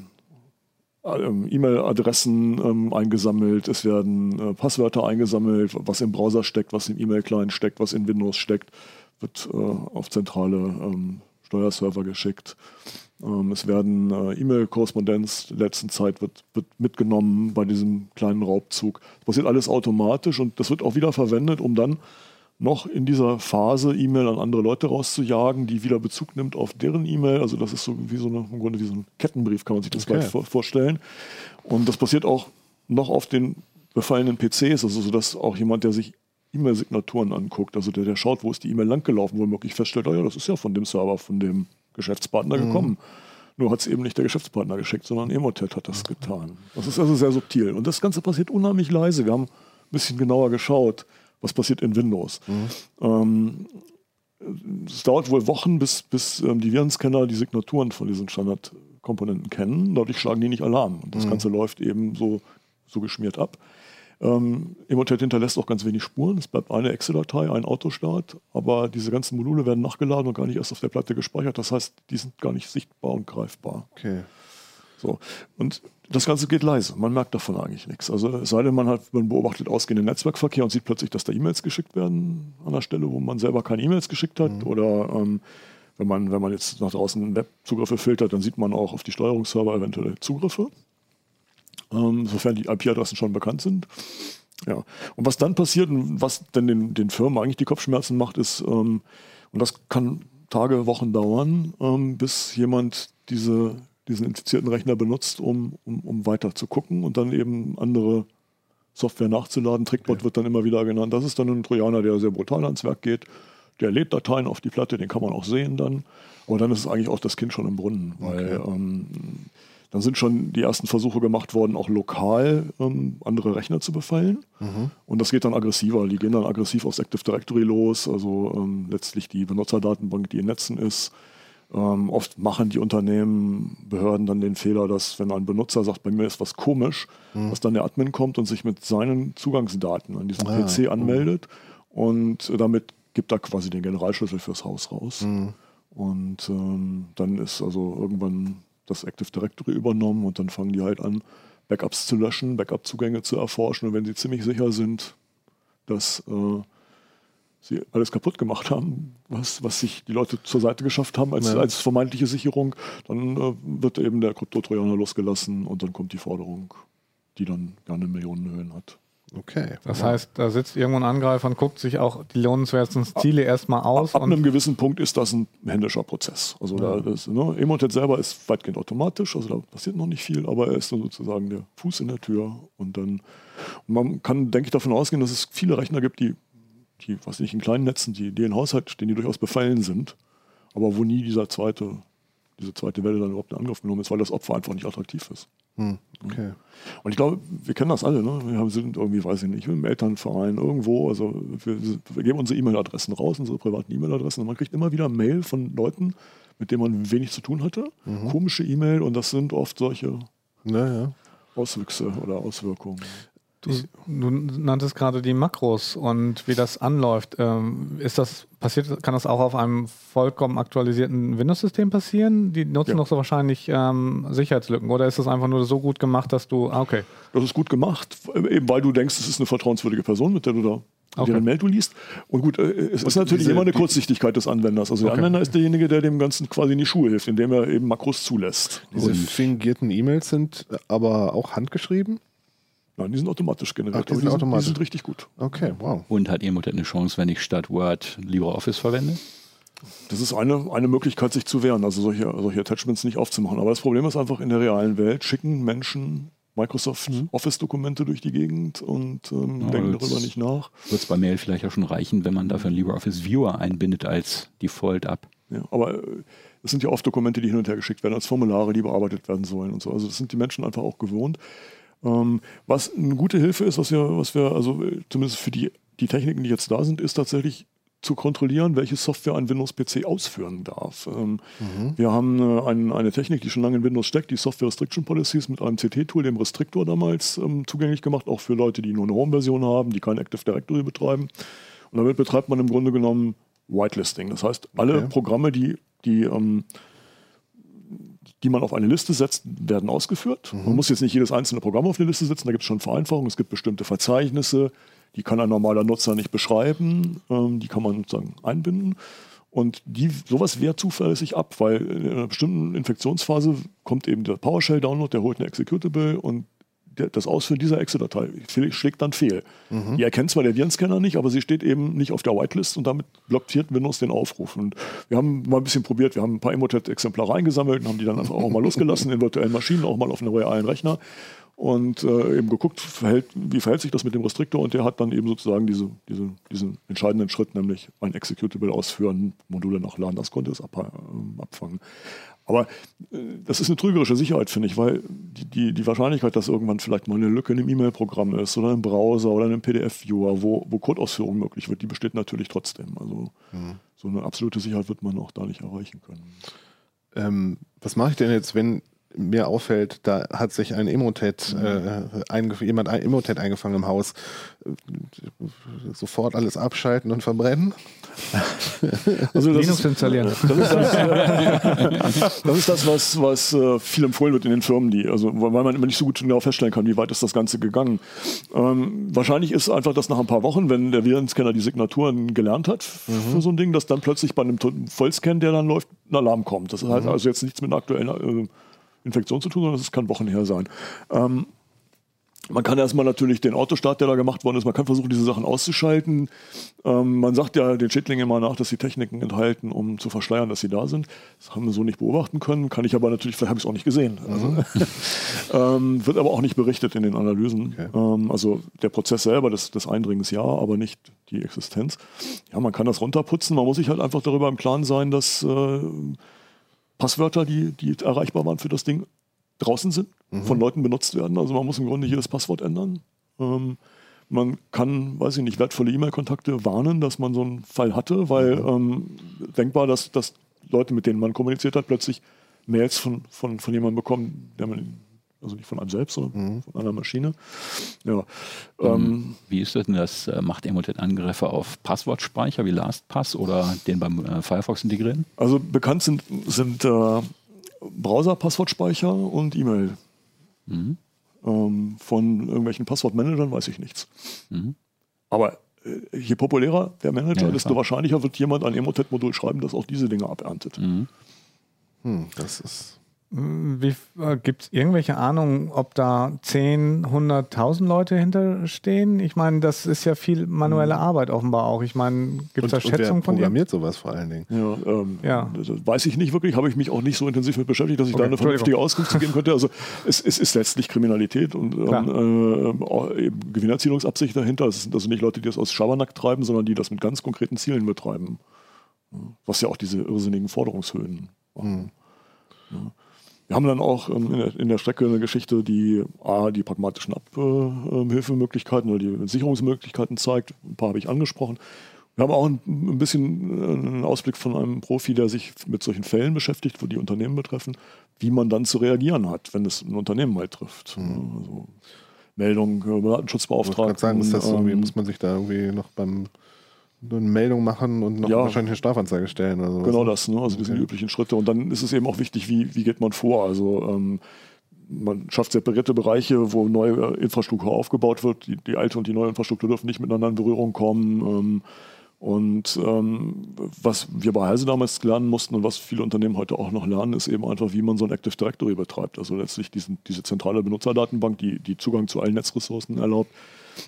E-Mail-Adressen ähm, eingesammelt, es werden äh, Passwörter eingesammelt, was im Browser steckt, was im E-Mail-Client steckt, was in Windows steckt, wird äh, auf zentrale ähm, Steuerserver geschickt. Ähm, es werden äh, E-Mail-Korrespondenz der letzten Zeit wird, wird mitgenommen bei diesem kleinen Raubzug. Das passiert alles automatisch und das wird auch wieder verwendet, um dann noch in dieser Phase E-Mail an andere Leute rauszujagen, die wieder Bezug nimmt auf deren E-Mail. Also das ist so wie so eine, im Grunde wie so ein Kettenbrief, kann man sich das Okay. gleich vor, vorstellen. Und das passiert auch noch auf den befallenen PCs, also so dass auch jemand, der sich E-Mail-Signaturen anguckt, also der, der schaut, wo ist die E-Mail langgelaufen, womöglich feststellt, oh ja, das ist ja von dem Server, von dem Geschäftspartner gekommen. Nur hat es eben nicht der Geschäftspartner geschickt, sondern Emotet hat das getan. Das ist also sehr subtil. Und das Ganze passiert unheimlich leise. Wir haben ein bisschen genauer geschaut, was passiert in Windows. Ähm, es dauert wohl Wochen, bis, bis ähm, die Virenscanner die Signaturen von diesen Standardkomponenten kennen. Dadurch schlagen die nicht Alarm. Und das Ganze läuft eben so, so geschmiert ab. Ähm, Emotet hinterlässt auch ganz wenig Spuren. Es bleibt eine Excel-Datei, ein Autostart, aber diese ganzen Module werden nachgeladen und gar nicht erst auf der Platte gespeichert. Das heißt, die sind gar nicht sichtbar und greifbar. Okay. So. Und das Ganze geht leise. Man merkt davon eigentlich nichts. Also es sei denn, man, hat, man beobachtet ausgehenden Netzwerkverkehr und sieht plötzlich, dass da E-Mails geschickt werden an der Stelle, wo man selber keine E-Mails geschickt hat. Oder ähm, wenn, man, wenn man jetzt nach draußen Webzugriffe filtert, dann sieht man auch auf die Steuerungsserver eventuelle Zugriffe, ähm, sofern die IP-Adressen schon bekannt sind. Ja. Und was dann passiert und was denn den, den Firmen eigentlich die Kopfschmerzen macht, ist, ähm, und das kann Tage, Wochen dauern, ähm, bis jemand diese, diesen infizierten Rechner benutzt, um, um, um weiter zu gucken und dann eben andere Software nachzuladen. Trickbot wird dann immer wieder genannt. Das ist dann ein Trojaner, der sehr brutal ans Werk geht. Der lädt Dateien auf die Platte, den kann man auch sehen dann. Aber dann ist es eigentlich auch das Kind schon im Brunnen, weil ähm, dann sind schon die ersten Versuche gemacht worden, auch lokal ähm, andere Rechner zu befallen. Und das geht dann aggressiver. Die gehen dann aggressiv aufs Active Directory los, also ähm, letztlich die Benutzerdatenbank, die in Netzen ist. Ähm, oft machen die Unternehmen, Behörden dann den Fehler, dass wenn ein Benutzer sagt, bei mir ist was komisch, dass dann der Admin kommt und sich mit seinen Zugangsdaten an diesem Ah, PC anmeldet und äh, damit gibt er quasi den Generalschlüssel fürs Haus raus. Und ähm, dann ist also irgendwann das Active Directory übernommen und dann fangen die halt an, Backups zu löschen, Backup-Zugänge zu erforschen. Und wenn sie ziemlich sicher sind, dass äh, sie alles kaputt gemacht haben, was, was sich die Leute zur Seite geschafft haben als, Ja. als vermeintliche Sicherung, dann äh, wird eben der Kryptotrojaner losgelassen und dann kommt die Forderung, die dann gerne Millionenhöhen hat. Okay. Das heißt, da sitzt irgendwo ein Angreifer und guckt sich auch die lohnenswertesten Ziele erstmal aus. Ab und einem gewissen Punkt ist das ein händischer Prozess. Also da das, ne, Emotet selber ist weitgehend automatisch, also da passiert noch nicht viel, aber er ist dann sozusagen der Fuß in der Tür und dann und man kann, denke ich, davon ausgehen, dass es viele Rechner gibt, die, die, was nicht, in kleinen Netzen, die, die in Haushalt stehen, die durchaus befallen sind, aber wo nie dieser zweite, diese zweite Welle dann überhaupt in Angriff genommen ist, weil das Opfer einfach nicht attraktiv ist. Hm, okay. Und ich glaube, wir kennen das alle. Ne? Wir haben- sind irgendwie, weiß ich nicht, im Elternverein irgendwo. Also wir, wir geben unsere E-Mail-Adressen raus, unsere privaten E-Mail-Adressen. Und man kriegt immer wieder Mail von Leuten, mit denen man wenig zu tun hatte. Komische E-Mail. Und das sind oft solche Naja. Auswüchse oder Auswirkungen. Du, du nanntest gerade die Makros und wie das anläuft. Ähm, ist das passiert, kann das auch auf einem vollkommen aktualisierten Windows-System passieren? Die nutzen Ja. doch so wahrscheinlich ähm, Sicherheitslücken oder ist das einfach nur so gut gemacht, dass du. Ah, okay. Das ist gut gemacht, eben weil du denkst, es ist eine vertrauenswürdige Person, mit der du da Okay. deren Mail du liest. Und gut, äh, es ist natürlich diese- immer eine Kurzsichtigkeit des Anwenders. Also der Okay. Anwender ist derjenige, der dem Ganzen quasi in die Schuhe hilft, indem er eben Makros zulässt. Diese Und, fingierten E-Mails sind aber auch handgeschrieben? Nein, die sind automatisch generiert. Ach, die aber sind die, automatisch. Sind, die sind richtig gut. Okay, wow. Und hat Emotet eine Chance, wenn ich statt Word LibreOffice verwende? Das ist eine, eine Möglichkeit, sich zu wehren, also solche, solche Attachments nicht aufzumachen. Aber das Problem ist einfach, in der realen Welt schicken Menschen Microsoft mhm. Office-Dokumente durch die Gegend und ähm, ja, denken darüber nicht nach. Wird es bei Mail vielleicht auch schon reichen, wenn man dafür einen LibreOffice Viewer einbindet als Default ab. Ja, aber äh, das sind ja oft Dokumente, die hin und her geschickt werden, als Formulare, die bearbeitet werden sollen und so. Also das sind die Menschen einfach auch gewohnt. Ähm, was eine gute Hilfe ist, was wir, was wir, also äh, zumindest für die, die Techniken, die jetzt da sind, ist tatsächlich zu kontrollieren, welche Software ein Windows-PC ausführen darf. Ähm, mhm. Wir haben äh, ein, eine Technik, die schon lange in Windows steckt, die Software Restriction Policies mit einem CT-Tool, dem Restrictor damals ähm, zugänglich gemacht, auch für Leute, die nur eine Home-Version haben, die kein Active Directory betreiben. Und damit betreibt man im Grunde genommen Whitelisting. Das heißt, alle okay. Programme, die, die, ähm, die man auf eine Liste setzt, werden ausgeführt. Mhm. Man muss jetzt nicht jedes einzelne Programm auf eine Liste setzen, da gibt es schon Vereinfachungen, es gibt bestimmte Verzeichnisse, die kann ein normaler Nutzer nicht beschreiben, ähm, die kann man sozusagen einbinden. Und die, sowas wehrt zuverlässig ab, weil in einer bestimmten Infektionsphase kommt eben der PowerShell-Download, der holt eine Executable und das Ausführen dieser Exe-Datei schlägt dann fehl. Mhm. Die erkennt zwar der Virenscanner nicht, aber sie steht eben nicht auf der Whitelist und damit blockiert Windows den Aufruf. Und wir haben mal ein bisschen probiert, wir haben ein paar Emotet-Exemplare eingesammelt und haben die dann einfach auch mal losgelassen in virtuellen Maschinen, auch mal auf einem realen Rechner und äh, eben geguckt, verhält, wie verhält sich das mit dem Restriktor und der hat dann eben sozusagen diese, diese, diesen entscheidenden Schritt, nämlich ein Executable ausführen, Module nachladen, das konnte es ab, äh, abfangen. Aber äh, das ist eine trügerische Sicherheit, finde ich, weil die, die, die, Wahrscheinlichkeit, dass irgendwann vielleicht mal eine Lücke in einem E-Mail-Programm ist oder im Browser oder in einem PDF-Viewer, wo, wo Codeausführung möglich wird, die besteht natürlich trotzdem. Also mhm. so eine absolute Sicherheit wird man auch da nicht erreichen können. Ähm, was mache ich denn jetzt, wenn mir auffällt, da hat sich ein Emotet, äh, jemand ein Emotet eingefangen im Haus. Sofort alles abschalten und verbrennen. Also Linux ist, installieren. Das ist das, das, ist das was, was äh, viel empfohlen wird in den Firmen, die, also weil man immer nicht so gut genau feststellen kann, wie weit ist das Ganze gegangen. Ähm, wahrscheinlich ist einfach, dass nach ein paar Wochen, wenn der Virenscanner die Signaturen gelernt hat mhm. für so ein Ding, dass dann plötzlich bei einem Vollscan, der dann läuft, ein Alarm kommt. Das heißt mhm. also jetzt nichts mit einer aktuellen äh, Infektion zu tun, sondern es kann Wochen her sein. Ähm, man kann erstmal natürlich den Autostart, der da gemacht worden ist, man kann versuchen, diese Sachen auszuschalten. Ähm, man sagt ja den Schädlingen immer nach, dass sie Techniken enthalten, um zu verschleiern, dass sie da sind. Das haben wir so nicht beobachten können, kann ich aber natürlich, vielleicht habe ich es auch nicht gesehen. Also, mhm. ähm, wird aber auch nicht berichtet in den Analysen. Okay. Ähm, also der Prozess selber des, des Eindringens ja, aber nicht die Existenz. Ja, man kann das runterputzen, man muss sich halt einfach darüber im Klaren sein, dass äh, Passwörter, die, die erreichbar waren für das Ding, draußen sind, mhm. von Leuten benutzt werden. Also man muss im Grunde jedes Passwort ändern. Ähm, man kann, weiß ich nicht, wertvolle E-Mail-Kontakte warnen, dass man so einen Fall hatte, weil mhm. ähm, denkbar, dass, dass Leute, mit denen man kommuniziert hat, plötzlich Mails von, von, von jemandem bekommen, der man also nicht von einem selbst, sondern mhm. von einer Maschine. Ja. Ähm, ähm, wie ist das denn? Das äh, macht Emotet Angriffe auf Passwortspeicher wie LastPass oder den beim äh, Firefox integrieren? Also bekannt sind, sind äh, Browser-Passwortspeicher und E-Mail. Mhm. Ähm, von irgendwelchen Passwortmanagern weiß ich nichts. Mhm. Aber äh, je populärer der Manager, ja, desto wahrscheinlicher wird jemand ein Emotet-Modul schreiben, das auch diese Dinge aberntet. Mhm. Hm, das ist äh, Gibt es irgendwelche Ahnungen, ob da 10, 100.000 Leute hinterstehen? Ich meine, das ist ja viel manuelle mhm. Arbeit offenbar auch. Ich meine, gibt es da Schätzungen von dir? programmiert sowas vor allen Dingen? Ja, ähm, ja. weiß ich nicht wirklich. Habe ich mich auch nicht so intensiv mit beschäftigt, dass ich okay, da eine vernünftige Auskunft geben könnte. Also es, es, ist letztlich Kriminalität und ähm, äh, Gewinnerzielungsabsicht dahinter. Es sind also nicht Leute, die das aus Schabernack treiben, sondern die das mit ganz konkreten Zielen betreiben. Was ja auch diese irrsinnigen Forderungshöhen machen. Mhm. Ja. Wir haben dann auch ähm, in, der, in, der, Strecke eine Geschichte, die A, die pragmatischen Abhilfemöglichkeiten oder die Sicherungsmöglichkeiten zeigt. Ein paar habe ich angesprochen. Wir haben auch ein, ein, bisschen äh, einen Ausblick von einem Profi, der sich mit solchen Fällen beschäftigt, wo die Unternehmen betreffen, wie man dann zu reagieren hat, wenn es ein Unternehmen mal trifft. Mhm. Also Meldung, äh, Datenschutzbeauftragten. Ich sagen, ist das irgendwie, ähm, muss man sich da irgendwie noch beim eine Meldung machen und noch ja, wahrscheinlich eine Strafanzeige stellen. Oder sowas. Genau das, ne? also das sind die üblichen Schritte. Und dann ist es eben auch wichtig, wie, wie geht man vor. Also ähm, man schafft separierte Bereiche, wo neue Infrastruktur aufgebaut wird. Die, die, alte und die neue Infrastruktur dürfen nicht miteinander in Berührung kommen. Ähm, Und ähm, was wir bei Heise damals lernen mussten und was viele Unternehmen heute auch noch lernen, ist eben einfach, wie man so ein Active Directory betreibt. Also letztlich diesen, diese zentrale Benutzerdatenbank, die, die Zugang zu allen Netzressourcen erlaubt.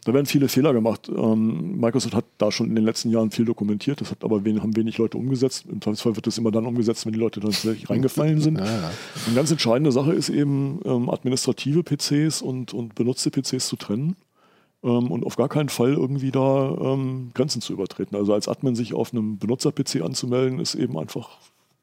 Da werden viele Fehler gemacht. Ähm, Microsoft hat da schon in den letzten Jahren viel dokumentiert, das hat aber wen, haben wenig Leute umgesetzt. Im Zweifelsfall wird das immer dann umgesetzt, wenn die Leute dann tatsächlich reingefallen sind. Ja, ja. Eine ganz entscheidende Sache ist eben, ähm, administrative PCs und, und benutzte PCs zu trennen ähm, und auf gar keinen Fall irgendwie da ähm, Grenzen zu übertreten. Also als Admin sich auf einem Benutzer-PC anzumelden, ist eben einfach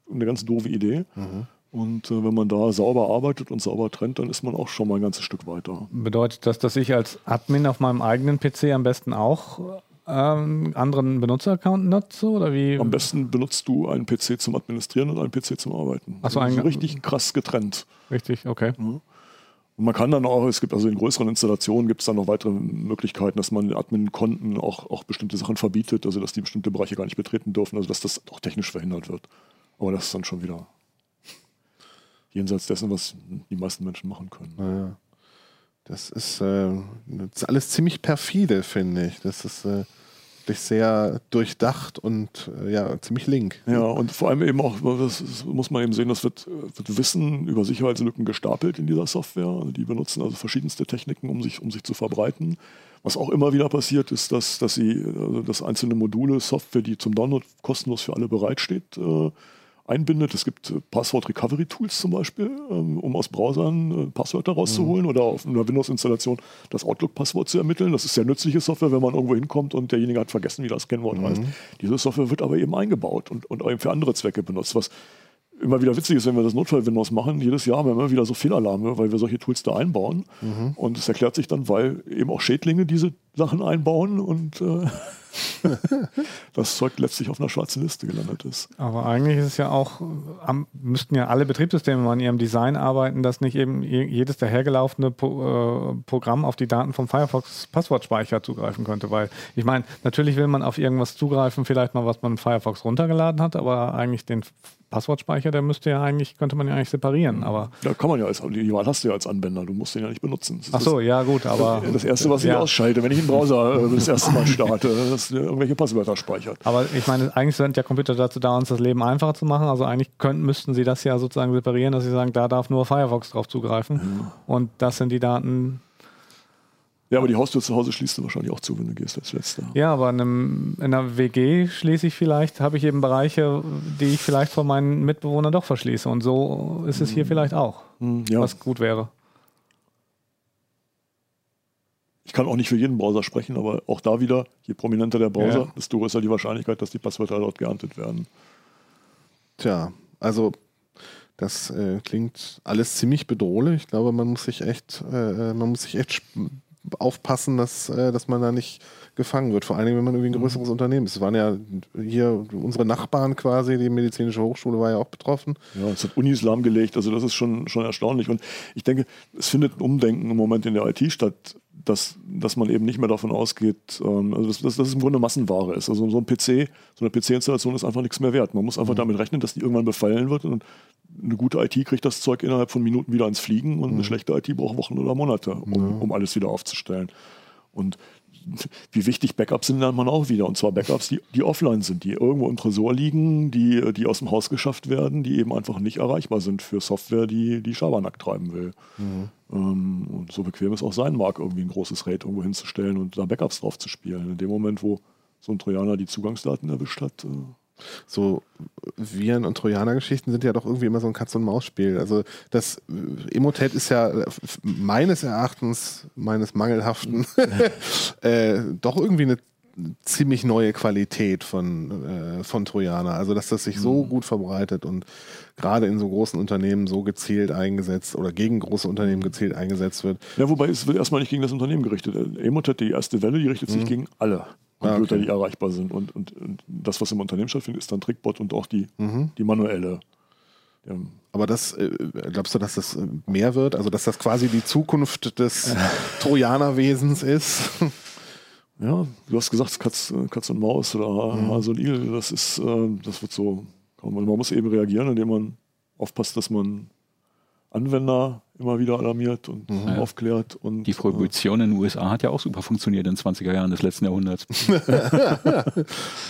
eine ganz doofe Idee. Mhm. Und äh, wenn man da sauber arbeitet und sauber trennt, dann ist man auch schon mal ein ganzes Stück weiter. Bedeutet das, dass ich als Admin auf meinem eigenen PC am besten auch ähm, anderen Benutzer-Account nutze? Oder wie? Am besten benutzt du einen PC zum Administrieren und einen PC zum Arbeiten. Achso, also richtig krass getrennt. Richtig, okay. Mhm. Und man kann dann auch, es gibt also in größeren Installationen gibt es dann noch weitere Möglichkeiten, dass man Admin-Konten auch, auch bestimmte Sachen verbietet, also dass die bestimmte Bereiche gar nicht betreten dürfen, also dass das auch technisch verhindert wird. Aber das ist dann schon wieder jenseits dessen, was die meisten Menschen machen können. Ja, das ist, äh, alles ziemlich perfide, finde ich. Das ist äh, wirklich sehr durchdacht und äh, ja, ziemlich link. Ja, und vor allem eben auch, das muss man eben sehen, das wird, wird Wissen über Sicherheitslücken gestapelt in dieser Software. Also die benutzen also verschiedenste Techniken, um sich, um sich zu verbreiten. Was auch immer wieder passiert, ist, dass, dass sie also dass einzelne Module, Software, die zum Download kostenlos für alle bereitsteht, äh, einbindet. Es gibt äh, Passwort-Recovery-Tools zum Beispiel, ähm, um aus Browsern äh, Passwörter rauszuholen mhm. oder auf einer Windows-Installation das Outlook-Passwort zu ermitteln. Das ist sehr nützliche Software, wenn man irgendwo hinkommt und derjenige hat vergessen, wie das Kennwort mhm. heißt. Diese Software wird aber eben eingebaut und, und eben für andere Zwecke benutzt, was immer wieder witzig ist, wenn wir das Notfall-Windows machen. Jedes Jahr haben wir immer wieder so Fehlalarme, weil wir solche Tools da einbauen. Mhm. Und es erklärt sich dann, weil eben auch Schädlinge diese Sachen einbauen und äh, das Zeug letztlich auf einer schwarzen Liste gelandet ist. Aber eigentlich ist es ja auch, am, müssten ja alle Betriebssysteme an ihrem Design arbeiten, dass nicht eben jedes dahergelaufene Pro, äh, Programm auf die Daten vom Firefox Passwortspeicher zugreifen könnte. Weil ich meine, natürlich will man auf irgendwas zugreifen, vielleicht mal, was man in Firefox runtergeladen hat, aber eigentlich den Passwortspeicher, der müsste ja eigentlich, könnte man ja eigentlich separieren. Aber da kann man ja als, die Wahl hast du ja als Anwender, du musst den ja nicht benutzen. Ach so, ja gut, aber. Das erste, was ich ja. ausschalte, wenn ich einen Browser äh, das erste Mal starte, dass irgendwelche Passwörter speichert. Aber ich meine, eigentlich sind ja Computer dazu da, uns das Leben einfacher zu machen. Also eigentlich könnten, müssten sie das ja sozusagen separieren, dass sie sagen, da darf nur Firefox drauf zugreifen. Mhm. Und das sind die Daten, ja, aber die Haustür zu Hause schließt du wahrscheinlich auch zu, wenn du gehst als Letzter. Ja, aber in, einem, in einer WG schließe ich vielleicht, habe ich eben Bereiche, die ich vielleicht von meinen Mitbewohnern doch verschließe. Und so ist es hier mhm. vielleicht auch, mhm, ja. was gut wäre. Ich kann auch nicht für jeden Browser sprechen, aber auch da wieder, je prominenter der Browser, ja. desto größer die Wahrscheinlichkeit, dass die Passwörter dort geerntet werden. Tja, also das äh, klingt alles ziemlich bedrohlich. Ich glaube, man muss sich echt, äh, äh man muss sich echt aufpassen, dass, äh, dass man da nicht gefangen wird. Vor allem, wenn man irgendwie ein mhm. größeres mhm. Unternehmen ist. Es waren ja hier unsere Nachbarn quasi, die medizinische Hochschule war ja auch betroffen. Ja, es hat Unis lahmgelegt, also das ist schon, schon erstaunlich. Und ich denke, es findet ein Umdenken im Moment in der IT statt, dass, dass man eben nicht mehr davon ausgeht, ähm, also dass, dass, dass es im Grunde Massenware ist. Also so ein PC, so eine PC-Installation ist einfach nichts mehr wert. Man muss einfach mhm. damit rechnen, dass die irgendwann befallen wird und eine gute IT kriegt das Zeug innerhalb von Minuten wieder ins Fliegen und mhm. eine schlechte IT braucht Wochen oder Monate, um, ja. um alles wieder aufzustellen. Und wie wichtig Backups sind, lernt man auch wieder. Und zwar Backups, die, die offline sind, die irgendwo im Tresor liegen, die, die aus dem Haus geschafft werden, die eben einfach nicht erreichbar sind für Software, die, die Schabernack treiben will. Mhm. Ähm, und so bequem es auch sein mag, irgendwie ein großes RAID irgendwo hinzustellen und da Backups drauf zu spielen. In dem Moment, wo so ein Trojaner die Zugangsdaten erwischt hat, äh, so Viren- und Trojaner-Geschichten sind ja doch irgendwie immer so ein Katz-und-Maus-Spiel. Also das Emotet ist ja meines Erachtens, meines mangelhaften, äh, doch irgendwie eine ziemlich neue Qualität von, äh, von Trojaner. Also dass das sich so mhm. gut verbreitet und gerade in so großen Unternehmen so gezielt eingesetzt oder gegen große Unternehmen gezielt eingesetzt wird. Ja, wobei es wird erstmal nicht gegen das Unternehmen gerichtet. Emotet, die erste Welle, die richtet sich mhm. gegen alle. Computer, ah, okay. die erreichbar sind. Und, und, und, das, was im Unternehmen stattfindet, ist dann Trickbot und auch die, mhm. die manuelle. Ja. Aber das, äh, glaubst du, dass das äh, mehr wird? Also, dass das quasi die Zukunft des Trojanerwesens ist? Ja, du hast gesagt, Katz, Katz und Maus oder mhm. Hase und Igel, das ist, äh, das wird so, man muss eben reagieren, indem man aufpasst, dass man Anwender immer wieder alarmiert und mhm. aufklärt. Und, die Prohibition in den USA hat ja auch super funktioniert in den 20er Jahren des letzten Jahrhunderts.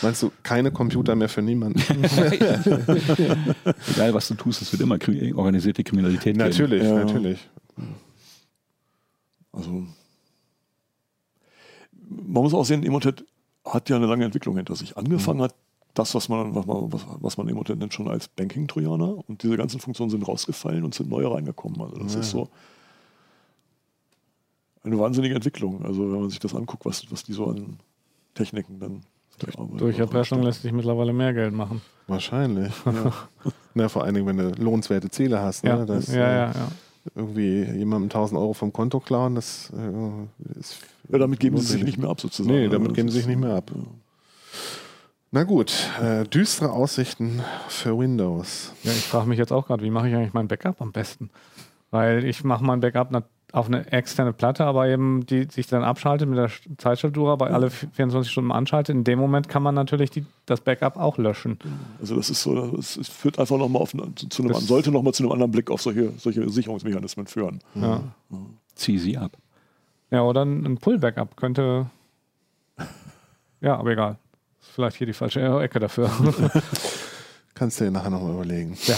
Meinst du, keine Computer mehr für niemanden? Egal, was du tust, es wird immer organisierte Kriminalität Natürlich, ja. natürlich. Also, man muss auch sehen, Emotet hat ja eine lange Entwicklung hinter sich. Angefangen mhm. hat das, was man, was man, was, was man Emotet nennt, schon als Banking-Trojaner. Und diese ganzen Funktionen sind rausgefallen und sind neue reingekommen. Also das ja. ist so eine wahnsinnige Entwicklung. Also wenn man sich das anguckt, was, was die so an Techniken dann durch, durch Erpressung lässt sich mittlerweile mehr Geld machen. Wahrscheinlich. Ja. ja, vor allen Dingen, wenn du lohnenswerte Ziele hast. Ne? Ja, das, ja, ja, ja irgendwie jemandem 1000 Euro vom Konto klauen, das äh, ist. Ja, damit geben sie sich nicht mehr ab, sozusagen. Nee, damit geben sie sich nicht mehr ab. Na gut, äh, düstere Aussichten für Windows. Ja, ich frage mich jetzt auch gerade, wie mache ich eigentlich mein Backup am besten? Weil ich mache mein Backup auf eine externe Platte, aber eben die sich dann abschaltet mit der Zeitschaltuhr, aber alle 24 Stunden anschaltet. In dem Moment kann man natürlich die, das Backup auch löschen. Also das ist so, es führt einfach nochmal auf zu, zu einem, das sollte nochmal zu einem anderen Blick auf solche, solche Sicherungsmechanismen führen. Ja. ja. Zieh sie ab. Ja, oder ein Pull-Backup könnte. Ja, aber egal. Ist vielleicht hier die falsche Ecke dafür. Kannst du dir nachher nochmal überlegen. Ja.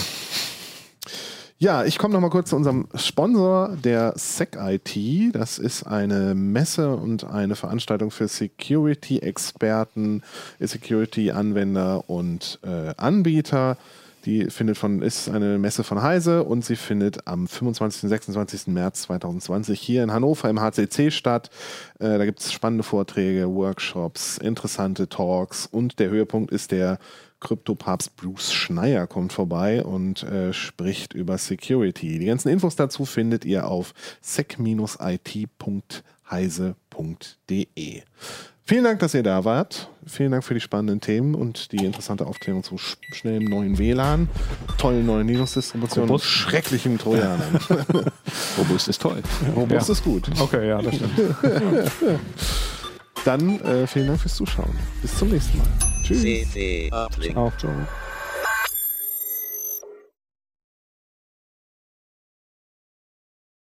Ja, ich komme noch mal kurz zu unserem Sponsor, der SecIT. Das ist eine Messe und eine Veranstaltung für Security-Experten, Security-Anwender und äh, Anbieter. Die findet von, ist eine Messe von Heise und sie findet am 25. und 26. März 2020 hier in Hannover im HCC statt. Äh, da gibt es spannende Vorträge, Workshops, interessante Talks und der Höhepunkt ist der Krypto-Papst Bruce Schneier kommt vorbei und äh, spricht über Security. Die ganzen Infos dazu findet ihr auf sec-it.heise.de. Vielen Dank, dass ihr da wart. Vielen Dank für die spannenden Themen und die interessante Aufklärung zu sch schnellem neuen WLAN, tollen neuen Linux-Distributionen und schrecklichen Trojanern. Robust ist toll. Robust ja. ist gut. Okay, ja, das stimmt. Dann äh, vielen Dank fürs Zuschauen. Bis zum nächsten Mal. Tschüss. Ciao. Ciao.